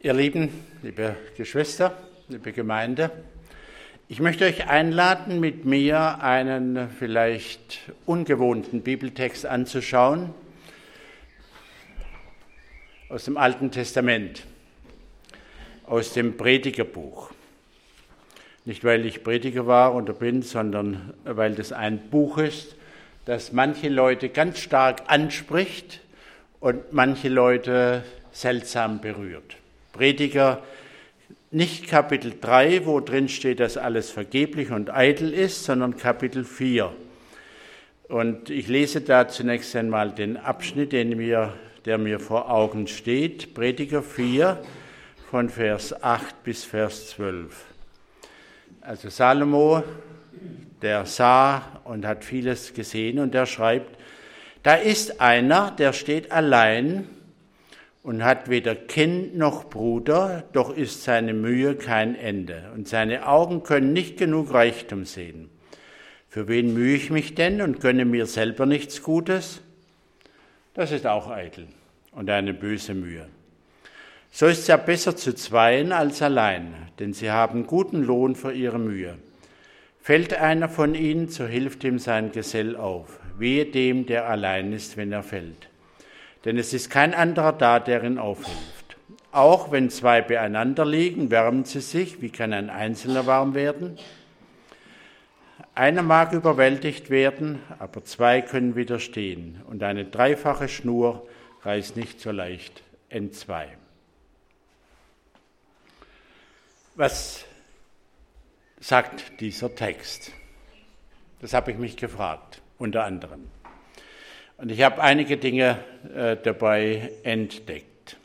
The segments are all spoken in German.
Ihr Lieben, liebe Geschwister, liebe Gemeinde, ich möchte euch einladen, mit mir einen vielleicht ungewohnten Bibeltext anzuschauen aus dem Alten Testament, aus dem Predigerbuch. Nicht, weil ich Prediger war oder bin, sondern weil das ein Buch ist, das manche Leute ganz stark anspricht und manche Leute seltsam berührt. Prediger nicht Kapitel 3, wo drin steht, dass alles vergeblich und eitel ist, sondern Kapitel 4. Und ich lese da zunächst einmal den Abschnitt, den mir, der mir vor Augen steht, Prediger 4 von Vers 8 bis Vers 12. Also Salomo, der sah und hat vieles gesehen und er schreibt, da ist einer, der steht allein und hat weder Kind noch Bruder, doch ist seine Mühe kein Ende, und seine Augen können nicht genug Reichtum sehen. Für wen mühe ich mich denn und gönne mir selber nichts Gutes? Das ist auch eitel und eine böse Mühe. So ist es ja besser zu zweien als allein, denn sie haben guten Lohn für ihre Mühe. Fällt einer von ihnen, so hilft ihm sein Gesell auf, wehe dem, der allein ist, wenn er fällt denn es ist kein anderer da, der ihn aufhilft. Auch wenn zwei beieinander liegen, wärmen sie sich. Wie kann ein Einzelner warm werden? Einer mag überwältigt werden, aber zwei können widerstehen. Und eine dreifache Schnur reißt nicht so leicht entzwei. Was sagt dieser Text? Das habe ich mich gefragt, unter anderem. Und ich habe einige Dinge äh, dabei entdeckt.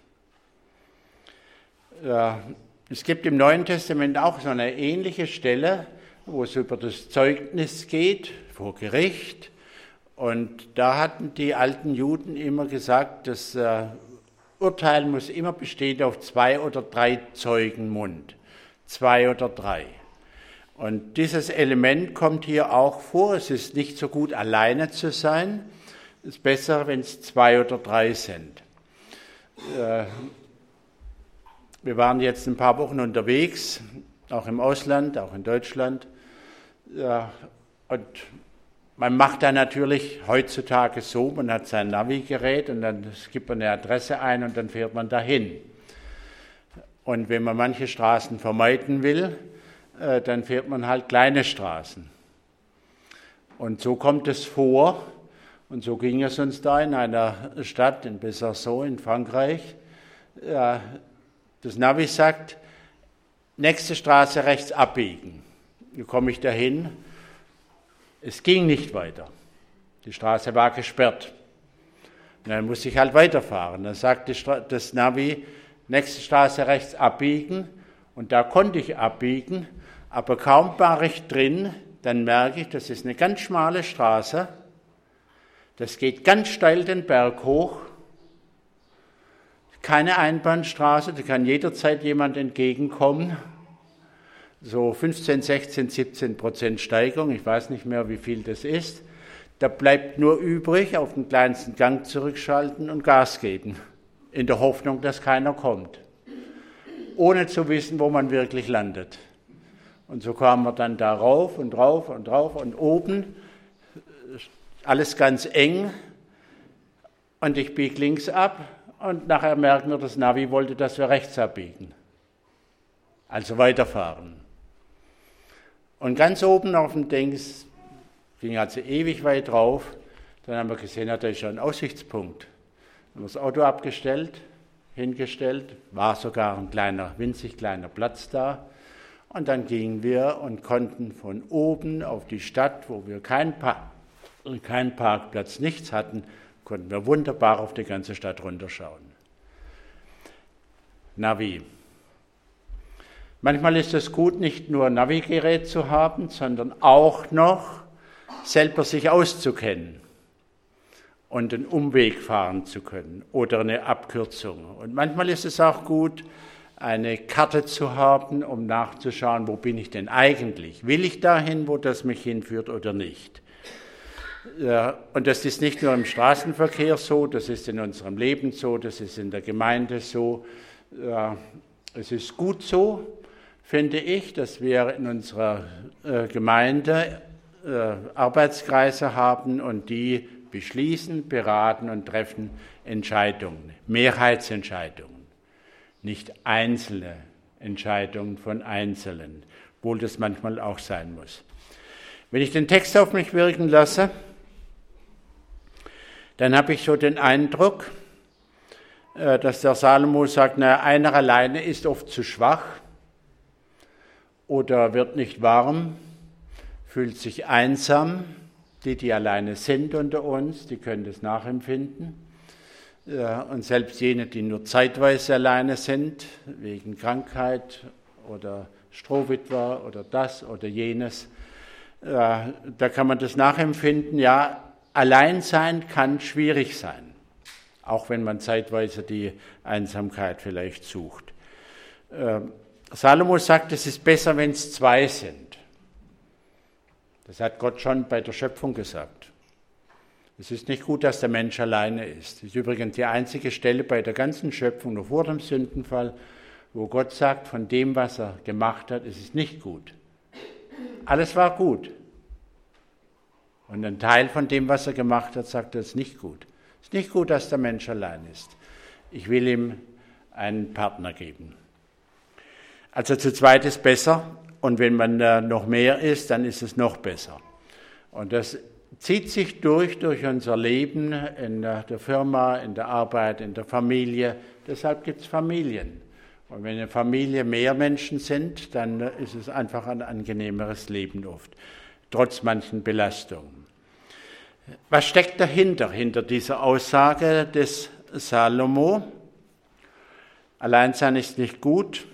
Ja, es gibt im Neuen Testament auch so eine ähnliche Stelle, wo es über das Zeugnis geht vor Gericht. Und da hatten die alten Juden immer gesagt, das äh, Urteil muss immer bestehen auf zwei oder drei Zeugen Mund. Zwei oder drei. Und dieses Element kommt hier auch vor. Es ist nicht so gut, alleine zu sein, ist besser, wenn es zwei oder drei sind. Äh, wir waren jetzt ein paar Wochen unterwegs, auch im Ausland, auch in Deutschland. Und man macht da natürlich heutzutage so, man hat sein Navigerät und dann gibt man eine Adresse ein und dann fährt man dahin. Und wenn man manche Straßen vermeiden will, äh, dann fährt man halt kleine Straßen. Und so kommt es vor, und so ging es uns da in einer Stadt, in Besançon in Frankreich. Das Navi sagt, nächste Straße rechts abbiegen. Wie komme ich dahin? Es ging nicht weiter. Die Straße war gesperrt. Und dann musste ich halt weiterfahren. Dann sagt das Navi, nächste Straße rechts abbiegen. Und da konnte ich abbiegen, aber kaum war ich drin, dann merke ich, das ist eine ganz schmale Straße das geht ganz steil den Berg hoch. Keine Einbahnstraße, da kann jederzeit jemand entgegenkommen. So 15, 16, 17 Prozent Steigung, ich weiß nicht mehr, wie viel das ist. Da bleibt nur übrig, auf den kleinsten Gang zurückschalten und Gas geben, in der Hoffnung, dass keiner kommt, ohne zu wissen, wo man wirklich landet. Und so kamen wir dann da rauf und rauf und rauf und oben alles ganz eng und ich biege links ab und nachher merken wir, das Navi wollte, dass wir rechts abbiegen. Also weiterfahren. Und ganz oben auf dem Dings ging also ewig weit drauf. Dann haben wir gesehen, da ist schon ein Aussichtspunkt. Dann haben wir das Auto abgestellt, hingestellt, war sogar ein kleiner, winzig kleiner Platz da. Und dann gingen wir und konnten von oben auf die Stadt, wo wir kein pa keinen Parkplatz, nichts hatten, konnten wir wunderbar auf die ganze Stadt runterschauen. Navi. Manchmal ist es gut, nicht nur Navigerät zu haben, sondern auch noch selber sich auszukennen und einen Umweg fahren zu können oder eine Abkürzung. Und manchmal ist es auch gut, eine Karte zu haben, um nachzuschauen, wo bin ich denn eigentlich? Will ich dahin, wo das mich hinführt oder nicht? Und das ist nicht nur im Straßenverkehr so, das ist in unserem Leben so, das ist in der Gemeinde so. Es ist gut so, finde ich, dass wir in unserer äh, Gemeinde äh, Arbeitskreise haben und die beschließen, beraten und treffen Entscheidungen, Mehrheitsentscheidungen, nicht einzelne Entscheidungen von Einzelnen, obwohl das manchmal auch sein muss. Wenn ich den Text auf mich wirken lasse, dann habe ich so den Eindruck, äh, dass der Salomo sagt, na, einer alleine ist oft zu schwach oder wird nicht warm, fühlt sich einsam. Die, die alleine sind unter uns, die können das nachempfinden. Und selbst jene, die nur zeitweise alleine sind, wegen Krankheit oder Strohwitwer oder das oder jenes, da kann man das nachempfinden. Ja, allein sein kann schwierig sein, auch wenn man zeitweise die Einsamkeit vielleicht sucht. Salomo sagt, es ist besser, wenn es zwei sind. Das hat Gott schon bei der Schöpfung gesagt. Es ist nicht gut, dass der Mensch alleine ist. Das ist übrigens die einzige Stelle bei der ganzen Schöpfung, nur vor dem Sündenfall, wo Gott sagt, von dem, was er gemacht hat, es ist nicht gut. Alles war gut. Und ein Teil von dem, was er gemacht hat, sagt er, ist nicht gut. Es ist nicht gut, dass der Mensch allein ist. Ich will ihm einen Partner geben. Also zu zweit ist besser und wenn man noch mehr ist, dann ist es noch besser. Und das zieht sich durch, durch unser Leben in der Firma, in der Arbeit, in der Familie. Deshalb gibt es Familien. Und wenn in der Familie mehr Menschen sind, dann ist es einfach ein angenehmeres Leben oft, trotz manchen Belastungen. Was steckt dahinter, hinter dieser Aussage des Salomo? Alleinsein ist nicht gut,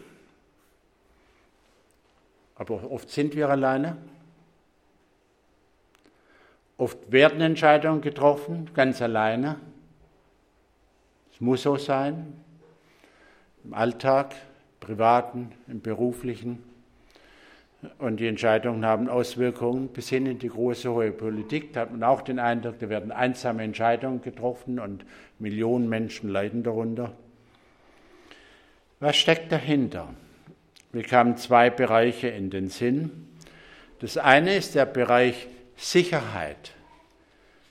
aber oft sind wir alleine. Oft werden Entscheidungen getroffen, ganz alleine. Es muss so sein, im Alltag, im privaten, im beruflichen. Und die Entscheidungen haben Auswirkungen bis hin in die große hohe Politik. Da hat man auch den Eindruck, da werden einsame Entscheidungen getroffen und Millionen Menschen leiden darunter. Was steckt dahinter? Mir kamen zwei Bereiche in den Sinn. Das eine ist der Bereich Sicherheit.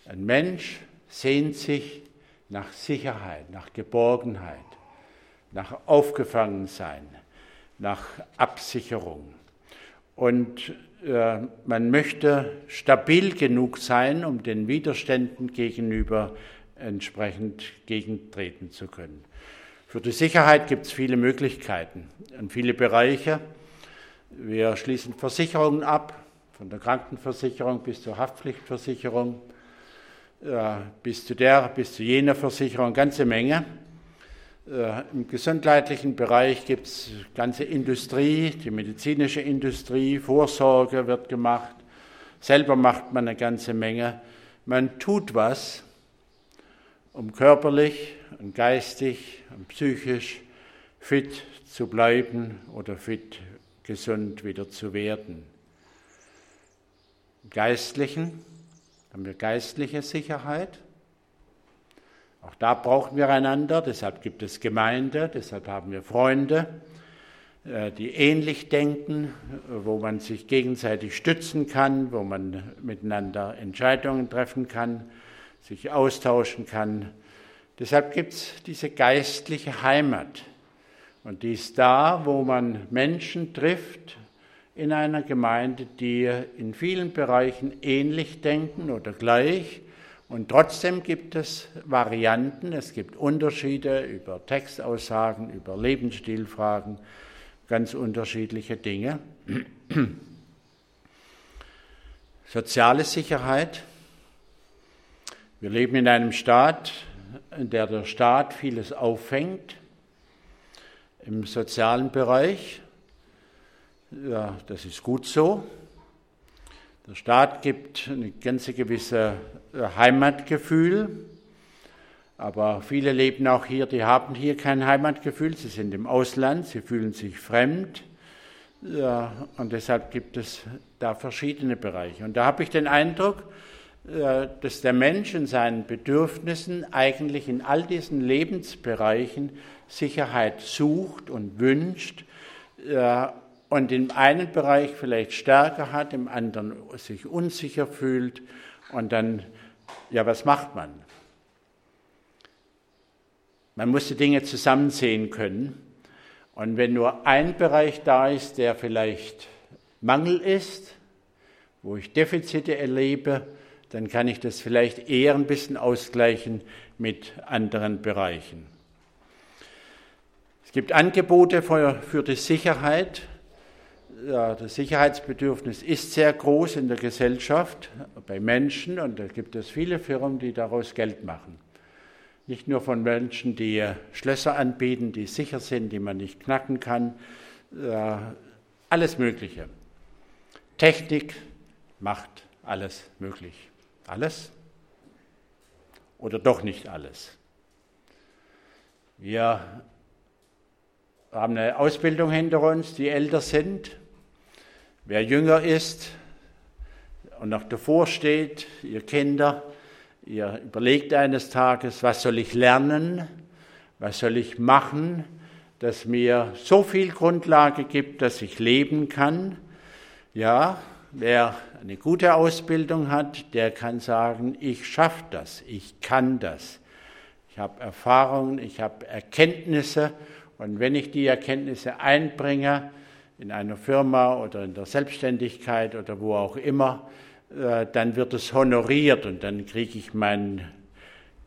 Ein Mensch sehnt sich nach Sicherheit, nach Geborgenheit, nach Aufgefangensein, nach Absicherung. Und äh, man möchte stabil genug sein, um den Widerständen gegenüber entsprechend gegentreten zu können. Für die Sicherheit gibt es viele Möglichkeiten und viele Bereiche. Wir schließen Versicherungen ab, von der Krankenversicherung bis zur Haftpflichtversicherung, bis zu der, bis zu jener Versicherung, ganze Menge. Äh, Im gesundheitlichen Bereich gibt es ganze Industrie, die medizinische Industrie, Vorsorge wird gemacht, selber macht man eine ganze Menge. Man tut was, um körperlich und geistig und psychisch fit zu bleiben oder fit gesund wieder zu werden. Im Geistlichen haben wir geistliche Sicherheit. Auch da brauchen wir einander, deshalb gibt es Gemeinde, deshalb haben wir Freunde, äh, die ähnlich denken, wo man sich gegenseitig stützen kann, wo man miteinander Entscheidungen treffen kann, sich austauschen kann. Deshalb gibt es diese geistliche Heimat. Und die ist da, wo man Menschen trifft in einer Gemeinde, die in vielen Bereichen ähnlich denken oder gleich. Und trotzdem gibt es Varianten, es gibt Unterschiede über Textaussagen, über Lebensstilfragen, ganz unterschiedliche Dinge. Soziale Sicherheit. Wir leben in einem Staat, in der der Staat vieles auffängt im sozialen Bereich. Ja, das ist gut so. Der Staat gibt ein ganze gewisse äh, Heimatgefühl, aber viele leben auch hier, die haben hier kein Heimatgefühl, sie sind im Ausland, sie fühlen sich fremd. Ja, und deshalb gibt es da verschiedene Bereiche. Und da habe ich den Eindruck, äh, dass der Mensch in seinen Bedürfnissen eigentlich in all diesen Lebensbereichen Sicherheit sucht und wünscht äh, und im einen Bereich vielleicht stärker hat, im anderen sich unsicher fühlt und dann, ja, was macht man? Man muss die Dinge zusammen sehen können. Und wenn nur ein Bereich da ist, der vielleicht Mangel ist, wo ich Defizite erlebe, dann kann ich das vielleicht eher ein bisschen ausgleichen mit anderen Bereichen. Es gibt Angebote für, für die Sicherheit. Ja, das Sicherheitsbedürfnis ist sehr groß in der Gesellschaft, bei Menschen, und da gibt es viele Firmen, die daraus Geld machen. Nicht nur von Menschen, die Schlösser anbieten, die sicher sind, die man nicht knacken kann, ja, alles Mögliche. Technik macht alles möglich. Alles? Oder doch nicht alles? Wir haben eine Ausbildung hinter uns, die älter sind. Wer jünger ist und noch davor steht, ihr Kinder, ihr überlegt eines Tages, was soll ich lernen, was soll ich machen, das mir so viel Grundlage gibt, dass ich leben kann. Ja, wer eine gute Ausbildung hat, der kann sagen, ich schaffe das, ich kann das. Ich habe Erfahrungen, ich habe Erkenntnisse und wenn ich die Erkenntnisse einbringe in einer Firma oder in der Selbstständigkeit oder wo auch immer, äh, dann wird es honoriert und dann kriege ich mein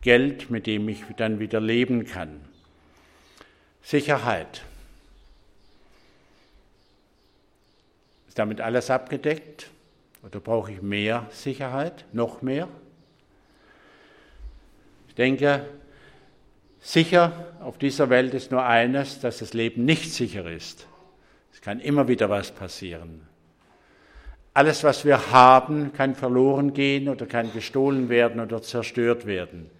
Geld, mit dem ich dann wieder leben kann. Sicherheit. Ist damit alles abgedeckt? Oder brauche ich mehr Sicherheit? Noch mehr? Ich denke, Sicher auf dieser Welt ist nur eines, dass das Leben nicht sicher ist. Kann immer wieder was passieren. Alles, was wir haben, kann verloren gehen oder kann gestohlen werden oder zerstört werden.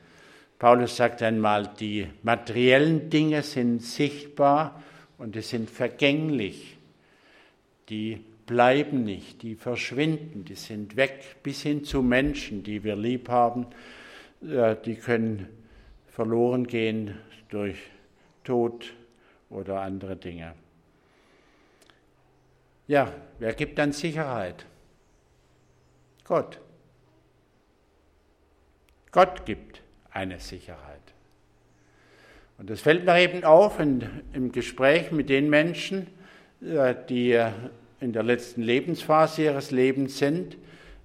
Paulus sagt einmal, die materiellen Dinge sind sichtbar und die sind vergänglich. Die bleiben nicht, die verschwinden, die sind weg, bis hin zu Menschen, die wir lieb haben, die können verloren gehen durch Tod oder andere Dinge. Ja, wer gibt dann Sicherheit? Gott. Gott gibt eine Sicherheit. Und das fällt mir eben auf in, im Gespräch mit den Menschen, äh, die in der letzten Lebensphase ihres Lebens sind.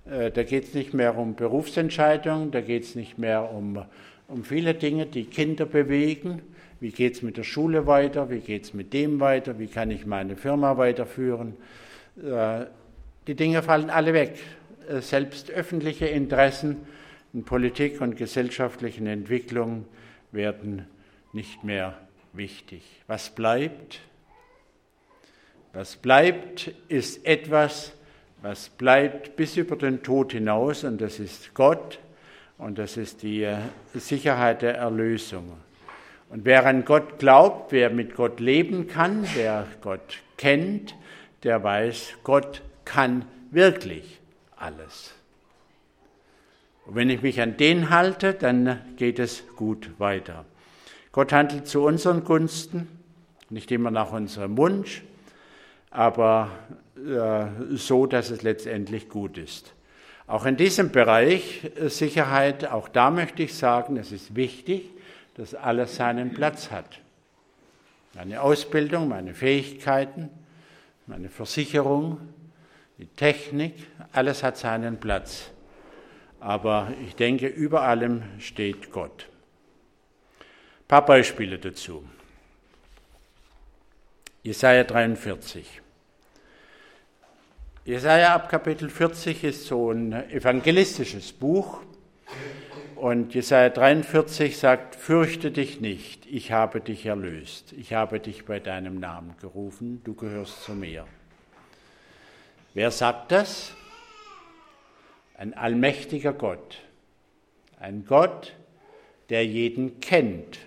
Äh, da geht es nicht mehr um Berufsentscheidungen, da geht es nicht mehr um um viele Dinge, die Kinder bewegen. Wie geht es mit der Schule weiter? Wie geht es mit dem weiter? Wie kann ich meine Firma weiterführen? Äh, die Dinge fallen alle weg. Äh, selbst öffentliche Interessen in Politik und gesellschaftlichen Entwicklungen werden nicht mehr wichtig. Was bleibt? Was bleibt, ist etwas, was bleibt bis über den Tod hinaus, und das ist Gott, und das ist die äh, Sicherheit der Erlösung. Und wer an Gott glaubt, wer mit Gott leben kann, wer Gott kennt, der weiß, Gott kann wirklich alles. Und wenn ich mich an den halte, dann geht es gut weiter. Gott handelt zu unseren Gunsten, nicht immer nach unserem Wunsch, aber äh, so, dass es letztendlich gut ist. Auch in diesem Bereich äh, Sicherheit, auch da möchte ich sagen, es ist wichtig, dass alles seinen Platz hat. Meine Ausbildung, meine Fähigkeiten, meine Versicherung, die Technik, alles hat seinen Platz. Aber ich denke, über allem steht Gott. Ein paar Beispiele dazu. Jesaja 43. Jesaja ab Kapitel 40 ist so ein evangelistisches Buch. Und Jesaja 43 sagt: Fürchte dich nicht, ich habe dich erlöst. Ich habe dich bei deinem Namen gerufen, du gehörst zu mir. Wer sagt das? Ein allmächtiger Gott. Ein Gott, der jeden kennt.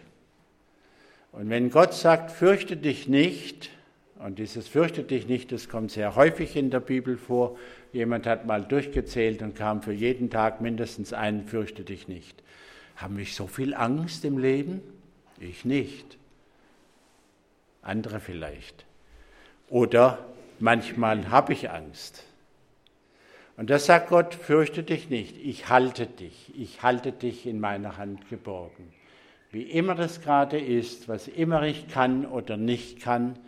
Und wenn Gott sagt: Fürchte dich nicht, und dieses fürchte dich nicht, das kommt sehr häufig in der Bibel vor. Jemand hat mal durchgezählt und kam für jeden Tag mindestens einen fürchte dich nicht. Haben wir so viel Angst im Leben? Ich nicht. andere vielleicht. Oder manchmal habe ich Angst. Und das sagt Gott, fürchte dich nicht, ich halte dich, ich halte dich in meiner Hand geborgen. Wie immer das gerade ist, was immer ich kann oder nicht kann,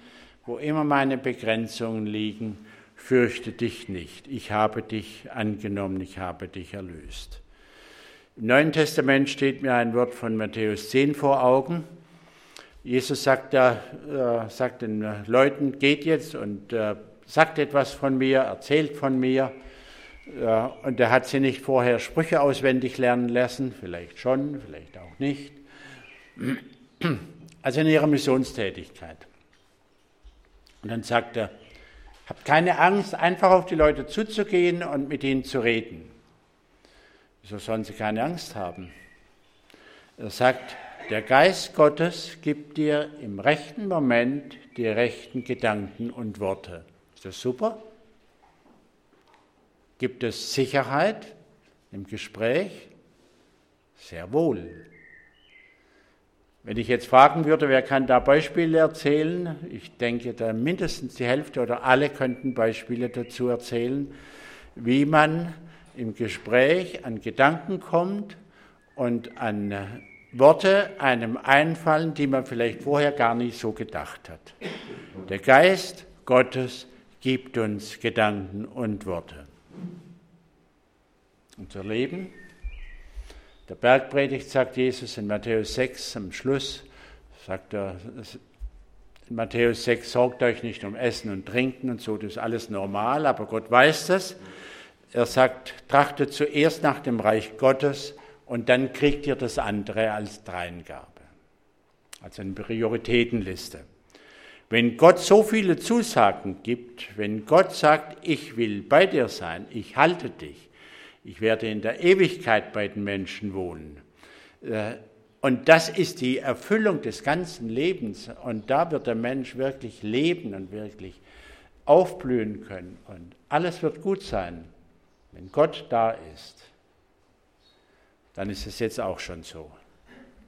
wo immer meine Begrenzungen liegen, fürchte dich nicht. Ich habe dich angenommen, ich habe dich erlöst. Im Neuen Testament steht mir ein Wort von Matthäus 10 vor Augen. Jesus sagt, da, äh, sagt den Leuten, geht jetzt und äh, sagt etwas von mir, erzählt von mir. Äh, und er hat sie nicht vorher Sprüche auswendig lernen lassen, vielleicht schon, vielleicht auch nicht. Also in ihrer Missionstätigkeit. Und dann sagt er, habt keine Angst, einfach auf die Leute zuzugehen und mit ihnen zu reden. Wieso sollen sie keine Angst haben? Er sagt, der Geist Gottes gibt dir im rechten Moment die rechten Gedanken und Worte. Ist das super? Gibt es Sicherheit im Gespräch? Sehr wohl. Wenn ich jetzt fragen würde, wer kann da Beispiele erzählen? Ich denke, da mindestens die Hälfte oder alle könnten Beispiele dazu erzählen, wie man im Gespräch an Gedanken kommt und an Worte einem einfallen, die man vielleicht vorher gar nicht so gedacht hat. Der Geist Gottes gibt uns Gedanken und Worte. Unser Leben der Bergpredigt sagt Jesus in Matthäus 6 am Schluss, sagt er, in Matthäus 6, sorgt euch nicht um Essen und Trinken und so, das ist alles normal, aber Gott weiß das. Er sagt, trachtet zuerst nach dem Reich Gottes und dann kriegt ihr das andere als Dreingabe. Also eine Prioritätenliste. Wenn Gott so viele Zusagen gibt, wenn Gott sagt, ich will bei dir sein, ich halte dich, ich werde in der Ewigkeit bei den Menschen wohnen. Äh, und das ist die Erfüllung des ganzen Lebens. Und da wird der Mensch wirklich leben und wirklich aufblühen können. Und alles wird gut sein, wenn Gott da ist. Dann ist es jetzt auch schon so.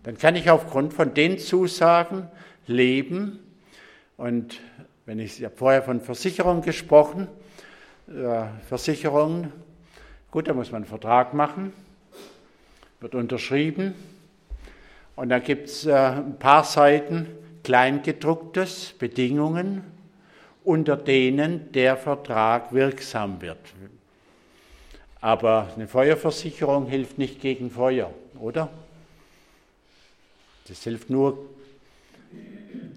Dann kann ich aufgrund von den Zusagen leben. Und wenn ich, ich vorher von Versicherung gesprochen, äh, Versicherungen, Gut, da muss man einen Vertrag machen, wird unterschrieben und dann gibt es äh, ein paar Seiten Kleingedrucktes, Bedingungen, unter denen der Vertrag wirksam wird. Aber eine Feuerversicherung hilft nicht gegen Feuer, oder? Das hilft nur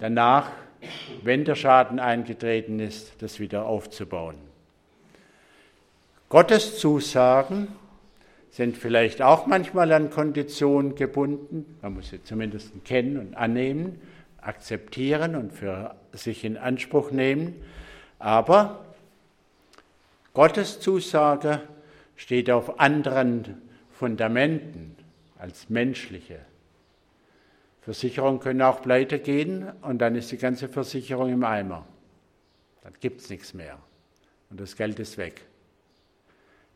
danach, wenn der Schaden eingetreten ist, das wieder aufzubauen. Gottes Zusagen sind vielleicht auch manchmal an Konditionen gebunden. Man muss sie zumindest kennen und annehmen, akzeptieren und für sich in Anspruch nehmen. Aber Gottes Zusage steht auf anderen Fundamenten als menschliche. Versicherungen können auch pleite gehen und dann ist die ganze Versicherung im Eimer. Dann gibt es nichts mehr und das Geld ist weg.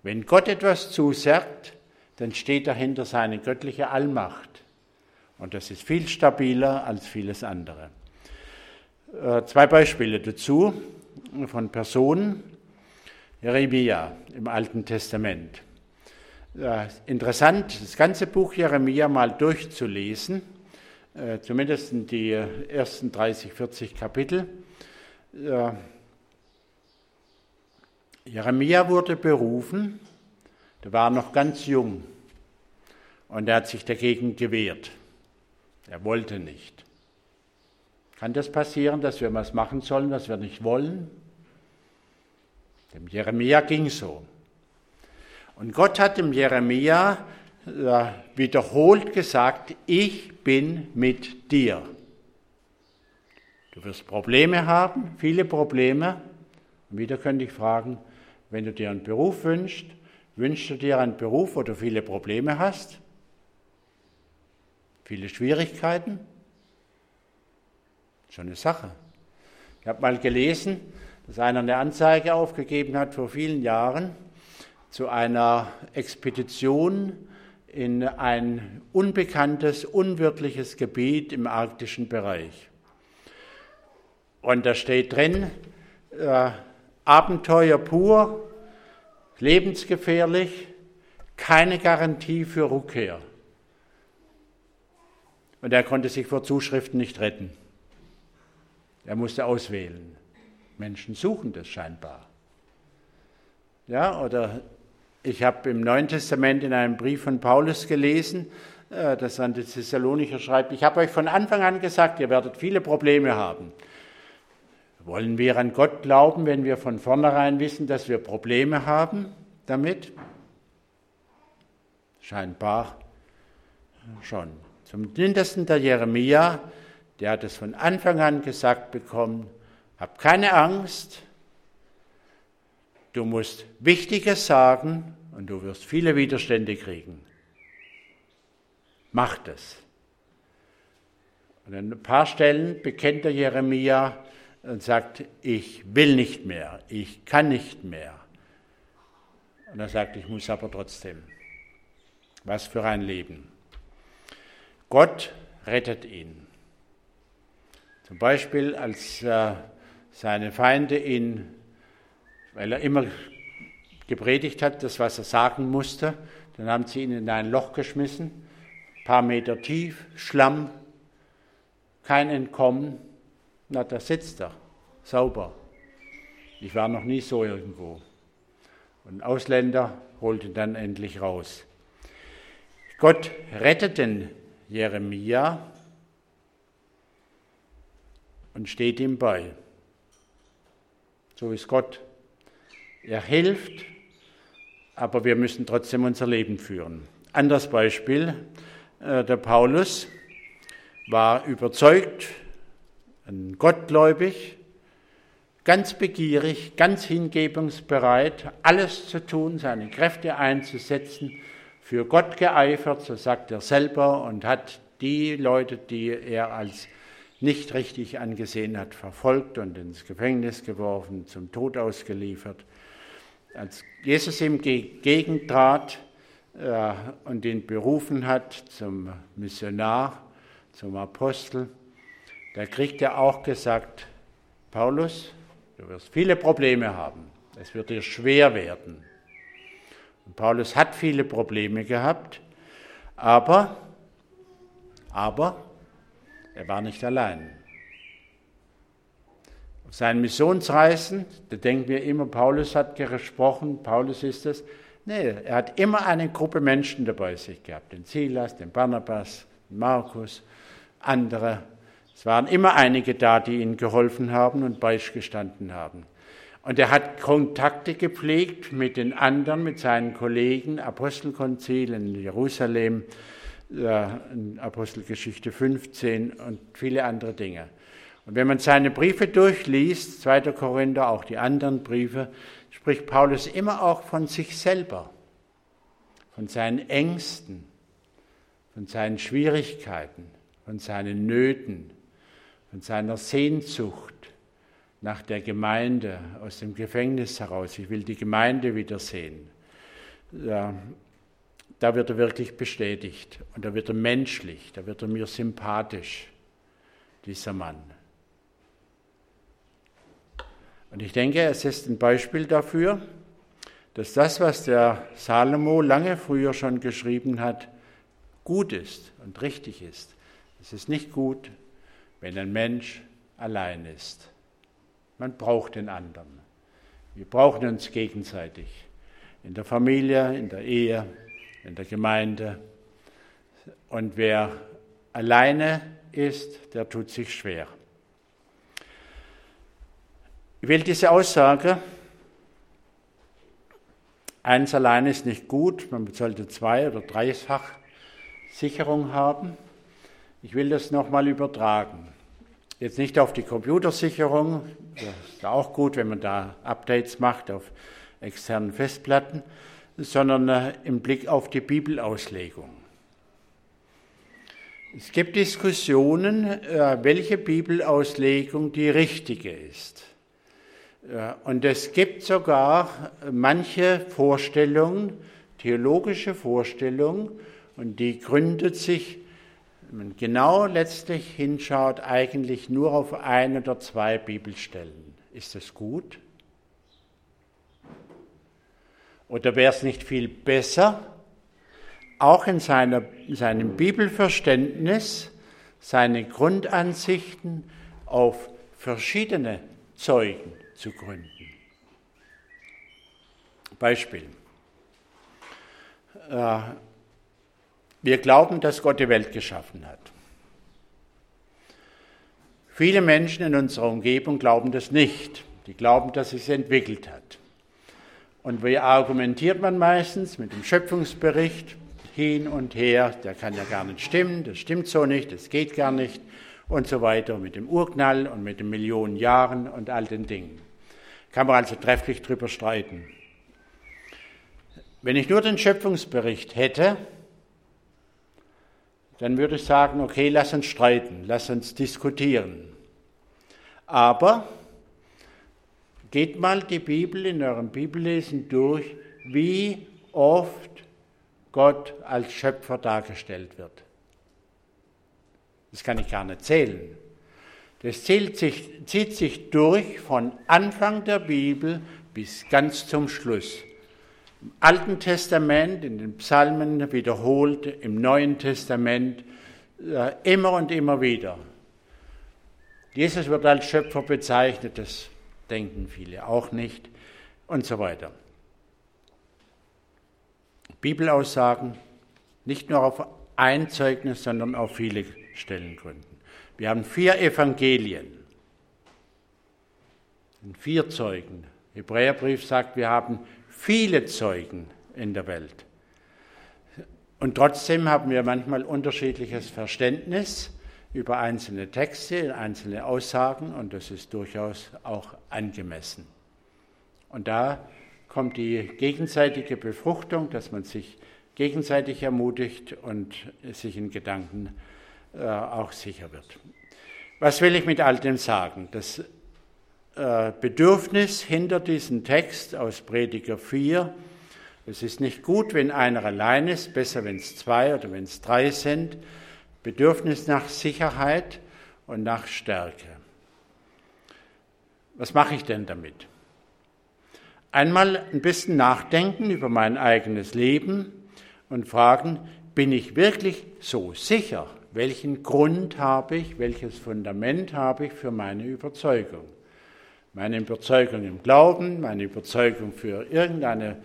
Wenn Gott etwas zusagt, dann steht dahinter seine göttliche Allmacht. Und das ist viel stabiler als vieles andere. Äh, zwei Beispiele dazu von Personen. Jeremia im Alten Testament. Äh, interessant, das ganze Buch Jeremia mal durchzulesen, äh, zumindest die ersten 30, 40 Kapitel. Jeremia wurde berufen, der war noch ganz jung und er hat sich dagegen gewehrt. Er wollte nicht. Kann das passieren, dass wir was machen sollen, was wir nicht wollen? Dem Jeremia ging so. Und Gott hat dem Jeremia äh, wiederholt gesagt, ich bin mit dir. Du wirst Probleme haben, viele Probleme. Und wieder könnte ich fragen, wenn du dir einen Beruf wünschst, wünschst du dir einen Beruf, wo du viele Probleme hast? Viele Schwierigkeiten? Schon eine Sache. Ich habe mal gelesen, dass einer eine Anzeige aufgegeben hat vor vielen Jahren zu einer Expedition in ein unbekanntes, unwirtliches Gebiet im arktischen Bereich. Und da steht drin, äh, Abenteuer pur, lebensgefährlich, keine Garantie für Rückkehr. Und er konnte sich vor Zuschriften nicht retten. Er musste auswählen. Menschen suchen das scheinbar. Ja, oder ich habe im Neuen Testament in einem Brief von Paulus gelesen, äh, dass an die Thessalonicher schreibt, ich habe euch von Anfang an gesagt, ihr werdet viele Probleme haben. Wollen wir an Gott glauben, wenn wir von vornherein wissen, dass wir Probleme haben damit? Scheinbar schon. Zumindest der Jeremia, der hat es von Anfang an gesagt bekommen, hab keine Angst, du musst Wichtiges sagen und du wirst viele Widerstände kriegen. Mach das. Und an ein paar Stellen bekennt der Jeremia, und sagt, ich will nicht mehr, ich kann nicht mehr. Und er sagt, ich muss aber trotzdem. Was für ein Leben. Gott rettet ihn. Zum Beispiel, als äh, seine Feinde ihn, weil er immer gepredigt hat, das, was er sagen musste, dann haben sie ihn in ein Loch geschmissen, ein paar Meter tief, Schlamm, kein Entkommen. Na, da sitzt er, sauber. Ich war noch nie so irgendwo. Und Ausländer holte dann endlich raus. Gott rettet den Jeremia und steht ihm bei. So ist Gott. Er hilft, aber wir müssen trotzdem unser Leben führen. Anderes Beispiel, äh, der Paulus war überzeugt gottgläubig, ganz begierig, ganz hingebungsbereit, alles zu tun, seine Kräfte einzusetzen, für Gott geeifert, so sagt er selber, und hat die Leute, die er als nicht richtig angesehen hat, verfolgt und ins Gefängnis geworfen, zum Tod ausgeliefert. Als Jesus ihm gegentrat äh, und ihn berufen hat zum Missionar, zum Apostel, da kriegt er auch gesagt, Paulus, du wirst viele Probleme haben, es wird dir schwer werden. Und Paulus hat viele Probleme gehabt, aber, aber er war nicht allein. Auf seinen Missionsreisen, da denken wir immer, Paulus hat gesprochen, Paulus ist es. Nee, er hat immer eine Gruppe Menschen dabei sich gehabt, den Silas, den Barnabas, den Markus, andere. Es waren immer einige da, die ihm geholfen haben und beigestanden haben. Und er hat Kontakte gepflegt mit den anderen, mit seinen Kollegen, Apostelkonzil in Jerusalem, in Apostelgeschichte 15 und viele andere Dinge. Und wenn man seine Briefe durchliest, 2. Korinther, auch die anderen Briefe, spricht Paulus immer auch von sich selber, von seinen Ängsten, von seinen Schwierigkeiten, von seinen Nöten, von seiner Sehnsucht nach der Gemeinde aus dem Gefängnis heraus. Ich will die Gemeinde wiedersehen. Ja, da wird er wirklich bestätigt und da wird er menschlich, da wird er mir sympathisch, dieser Mann. Und ich denke, es ist ein Beispiel dafür, dass das, was der Salomo lange früher schon geschrieben hat, gut ist und richtig ist. Es ist nicht gut, wenn ein Mensch allein ist. Man braucht den anderen. Wir brauchen uns gegenseitig. In der Familie, in der Ehe, in der Gemeinde. Und wer alleine ist, der tut sich schwer. Ich will diese Aussage, eins allein ist nicht gut, man sollte zwei oder dreifach Sicherung haben. Ich will das nochmal übertragen. Jetzt nicht auf die Computersicherung, das ist auch gut, wenn man da Updates macht auf externen Festplatten, sondern äh, im Blick auf die Bibelauslegung. Es gibt Diskussionen, äh, welche Bibelauslegung die richtige ist. Äh, und es gibt sogar manche Vorstellungen, theologische Vorstellungen, und die gründet sich man genau letztlich hinschaut, eigentlich nur auf ein oder zwei Bibelstellen. Ist das gut? Oder wäre es nicht viel besser, auch in, seiner, in seinem Bibelverständnis seine Grundansichten auf verschiedene Zeugen zu gründen? Beispiel. Äh, wir glauben, dass Gott die Welt geschaffen hat. Viele Menschen in unserer Umgebung glauben das nicht. Die glauben, dass es sich entwickelt hat. Und wie argumentiert man meistens? Mit dem Schöpfungsbericht hin und her. Der kann ja gar nicht stimmen, das stimmt so nicht, das geht gar nicht und so weiter. Mit dem Urknall und mit den Millionen Jahren und all den Dingen. Kann man also trefflich drüber streiten. Wenn ich nur den Schöpfungsbericht hätte, dann würde ich sagen, okay, lass uns streiten, lass uns diskutieren. Aber geht mal die Bibel in eurem Bibellesen durch, wie oft Gott als Schöpfer dargestellt wird. Das kann ich gar nicht zählen. Das zieht sich, zieht sich durch von Anfang der Bibel bis ganz zum Schluss. Im Alten Testament, in den Psalmen wiederholt, im Neuen Testament äh, immer und immer wieder. Jesus wird als Schöpfer bezeichnet, das denken viele auch nicht und so weiter. Bibelaussagen nicht nur auf ein Zeugnis, sondern auf viele Stellen gründen. Wir haben vier Evangelien, vier Zeugen. Hebräerbrief sagt, wir haben viele Zeugen in der Welt. Und trotzdem haben wir manchmal unterschiedliches Verständnis über einzelne Texte, einzelne Aussagen und das ist durchaus auch angemessen. Und da kommt die gegenseitige Befruchtung, dass man sich gegenseitig ermutigt und sich in Gedanken äh, auch sicher wird. Was will ich mit all dem sagen? Das Bedürfnis hinter diesem Text aus Prediger 4, es ist nicht gut, wenn einer allein ist, besser, wenn es zwei oder wenn es drei sind. Bedürfnis nach Sicherheit und nach Stärke. Was mache ich denn damit? Einmal ein bisschen nachdenken über mein eigenes Leben und fragen, bin ich wirklich so sicher? Welchen Grund habe ich, welches Fundament habe ich für meine Überzeugung? Meine Überzeugung im Glauben, meine Überzeugung für irgendein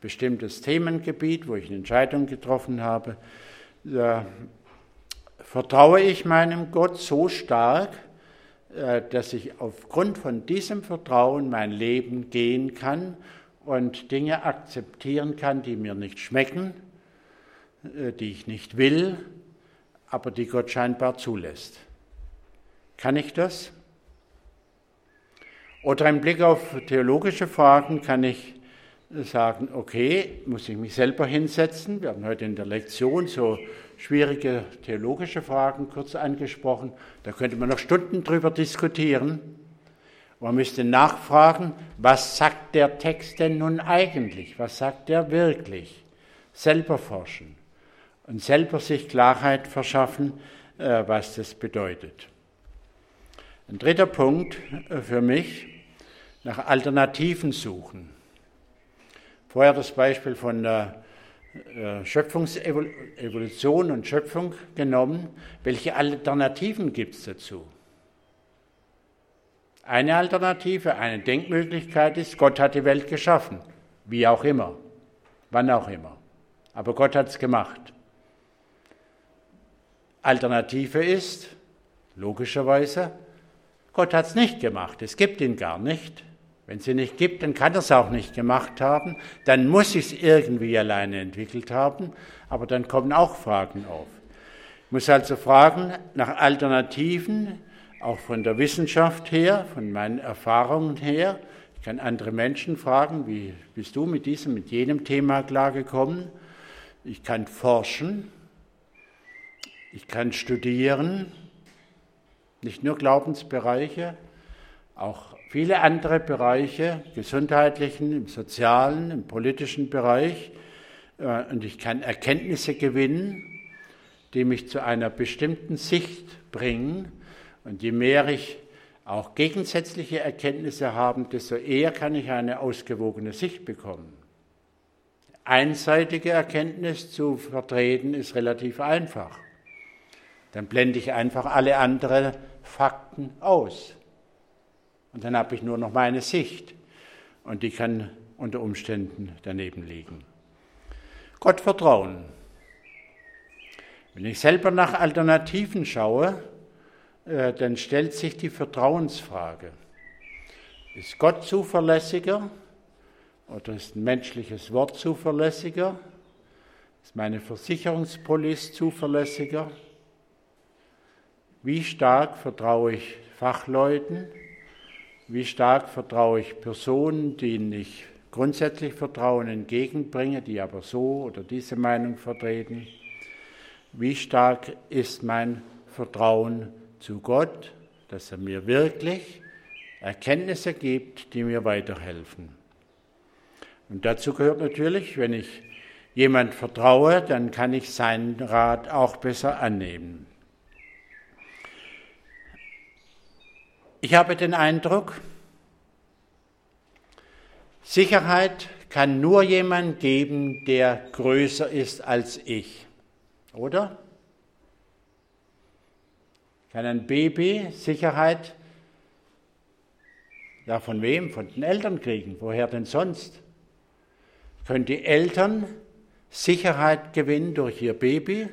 bestimmtes Themengebiet, wo ich eine Entscheidung getroffen habe, vertraue ich meinem Gott so stark, äh, dass ich aufgrund von diesem Vertrauen mein Leben gehen kann und Dinge akzeptieren kann, die mir nicht schmecken, äh, die ich nicht will, aber die Gott scheinbar zulässt. Kann ich das? Oder im Blick auf theologische Fragen kann ich sagen, okay, muss ich mich selber hinsetzen. Wir haben heute in der Lektion so schwierige theologische Fragen kurz angesprochen. Da könnte man noch Stunden drüber diskutieren. Man müsste nachfragen, was sagt der Text denn nun eigentlich? Was sagt er wirklich? Selber forschen und selber sich Klarheit verschaffen, äh, was das bedeutet. Ein dritter Punkt äh, für mich, nach Alternativen suchen. Vorher das Beispiel von der äh, Schöpfungsevolution und Schöpfung genommen. Welche Alternativen gibt es dazu? Eine Alternative, eine Denkmöglichkeit ist, Gott hat die Welt geschaffen, wie auch immer, wann auch immer. Aber Gott hat es gemacht. Alternative ist, logischerweise, Gott hat es nicht gemacht, es gibt ihn gar nicht. Wenn ihn nicht gibt, dann kann es auch nicht gemacht haben. Dann muss ich es irgendwie alleine entwickelt haben. Aber dann kommen auch Fragen auf. Ich muss also fragen nach Alternativen, auch von der Wissenschaft her, von meinen Erfahrungen her. Ich kann andere Menschen fragen, wie bist du mit diesem, mit jenem Thema klargekommen? Ich kann forschen. Ich kann studieren. Nicht nur Glaubensbereiche, auch viele andere Bereiche, gesundheitlichen, im sozialen, im politischen Bereich. Äh, und ich kann Erkenntnisse gewinnen, die mich zu einer bestimmten Sicht bringen. Und je mehr ich auch gegensätzliche Erkenntnisse habe, desto eher kann ich eine ausgewogene Sicht bekommen. Einseitige Erkenntnis zu vertreten ist relativ einfach. Dann blende ich einfach alle anderen Fakten aus. Und dann habe ich nur noch meine Sicht. Und die kann unter Umständen daneben liegen. Gott vertrauen. Wenn ich selber nach Alternativen schaue, äh, dann stellt sich die Vertrauensfrage. Ist Gott zuverlässiger oder ist ein menschliches Wort zuverlässiger? Ist meine Versicherungspolice zuverlässiger? Wie stark vertraue ich Fachleuten? Wie stark vertraue ich Personen, denen ich grundsätzlich Vertrauen entgegenbringe, die aber so oder diese Meinung vertreten? Wie stark ist mein Vertrauen zu Gott, dass er mir wirklich Erkenntnisse gibt, die mir weiterhelfen? Und dazu gehört natürlich, wenn ich jemand vertraue, dann kann ich seinen Rat auch besser annehmen. Ich habe den Eindruck, Sicherheit kann nur jemand geben, der größer ist als ich, oder? Kann ein Baby Sicherheit, ja von wem? Von den Eltern kriegen. Woher denn sonst? Können die Eltern Sicherheit gewinnen durch ihr Baby?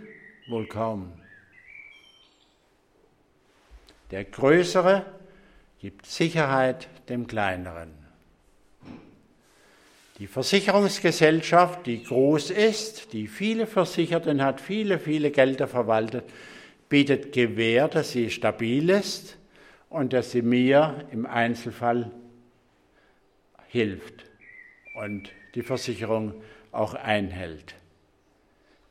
Wohl kaum. Der Größere gibt Sicherheit dem Kleineren. Die Versicherungsgesellschaft, die groß ist, die viele Versicherten hat, viele, viele Gelder verwaltet, bietet Gewähr, dass sie stabil ist und dass sie mir im Einzelfall hilft und die Versicherung auch einhält.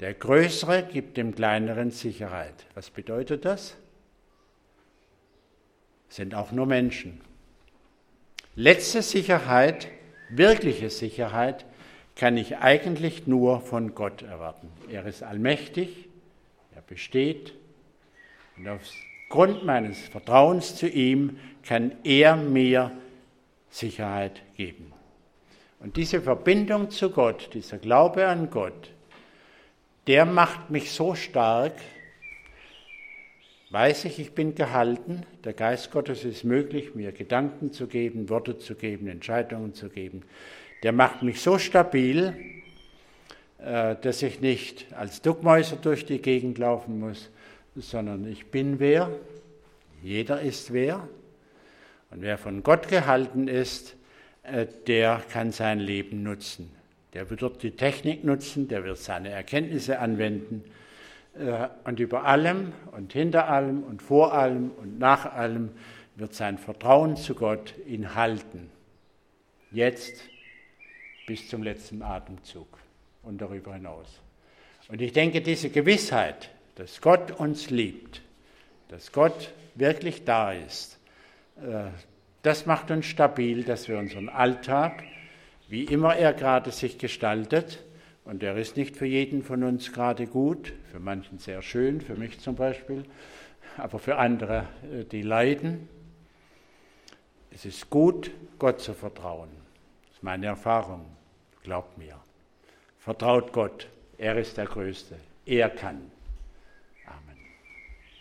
Der Größere gibt dem Kleineren Sicherheit. Was bedeutet das? Sind auch nur Menschen. Letzte Sicherheit, wirkliche Sicherheit, kann ich eigentlich nur von Gott erwarten. Er ist allmächtig, er besteht und aufgrund meines Vertrauens zu ihm kann er mir Sicherheit geben. Und diese Verbindung zu Gott, dieser Glaube an Gott, der macht mich so stark, weiß ich, ich bin gehalten. Der Geist Gottes ist möglich, mir Gedanken zu geben, Worte zu geben, Entscheidungen zu geben. Der macht mich so stabil, äh, dass ich nicht als Duckmäuser durch die Gegend laufen muss, sondern ich bin wer. Jeder ist wer. Und wer von Gott gehalten ist, äh, der kann sein Leben nutzen. Der wird die Technik nutzen, der wird seine Erkenntnisse anwenden und über allem und hinter allem und vor allem und nach allem wird sein Vertrauen zu Gott ihn halten. Jetzt bis zum letzten Atemzug und darüber hinaus. Und ich denke, diese Gewissheit, dass Gott uns liebt, dass Gott wirklich da ist, äh, das macht uns stabil, dass wir unseren Alltag, wie immer er gerade sich gestaltet, und der ist nicht für jeden von uns gerade gut, für manchen sehr schön, für mich zum Beispiel, aber für andere, äh, die leiden. Es ist gut, Gott zu vertrauen. Das ist meine Erfahrung. Glaubt mir. Vertraut Gott. Er ist der Größte. Er kann.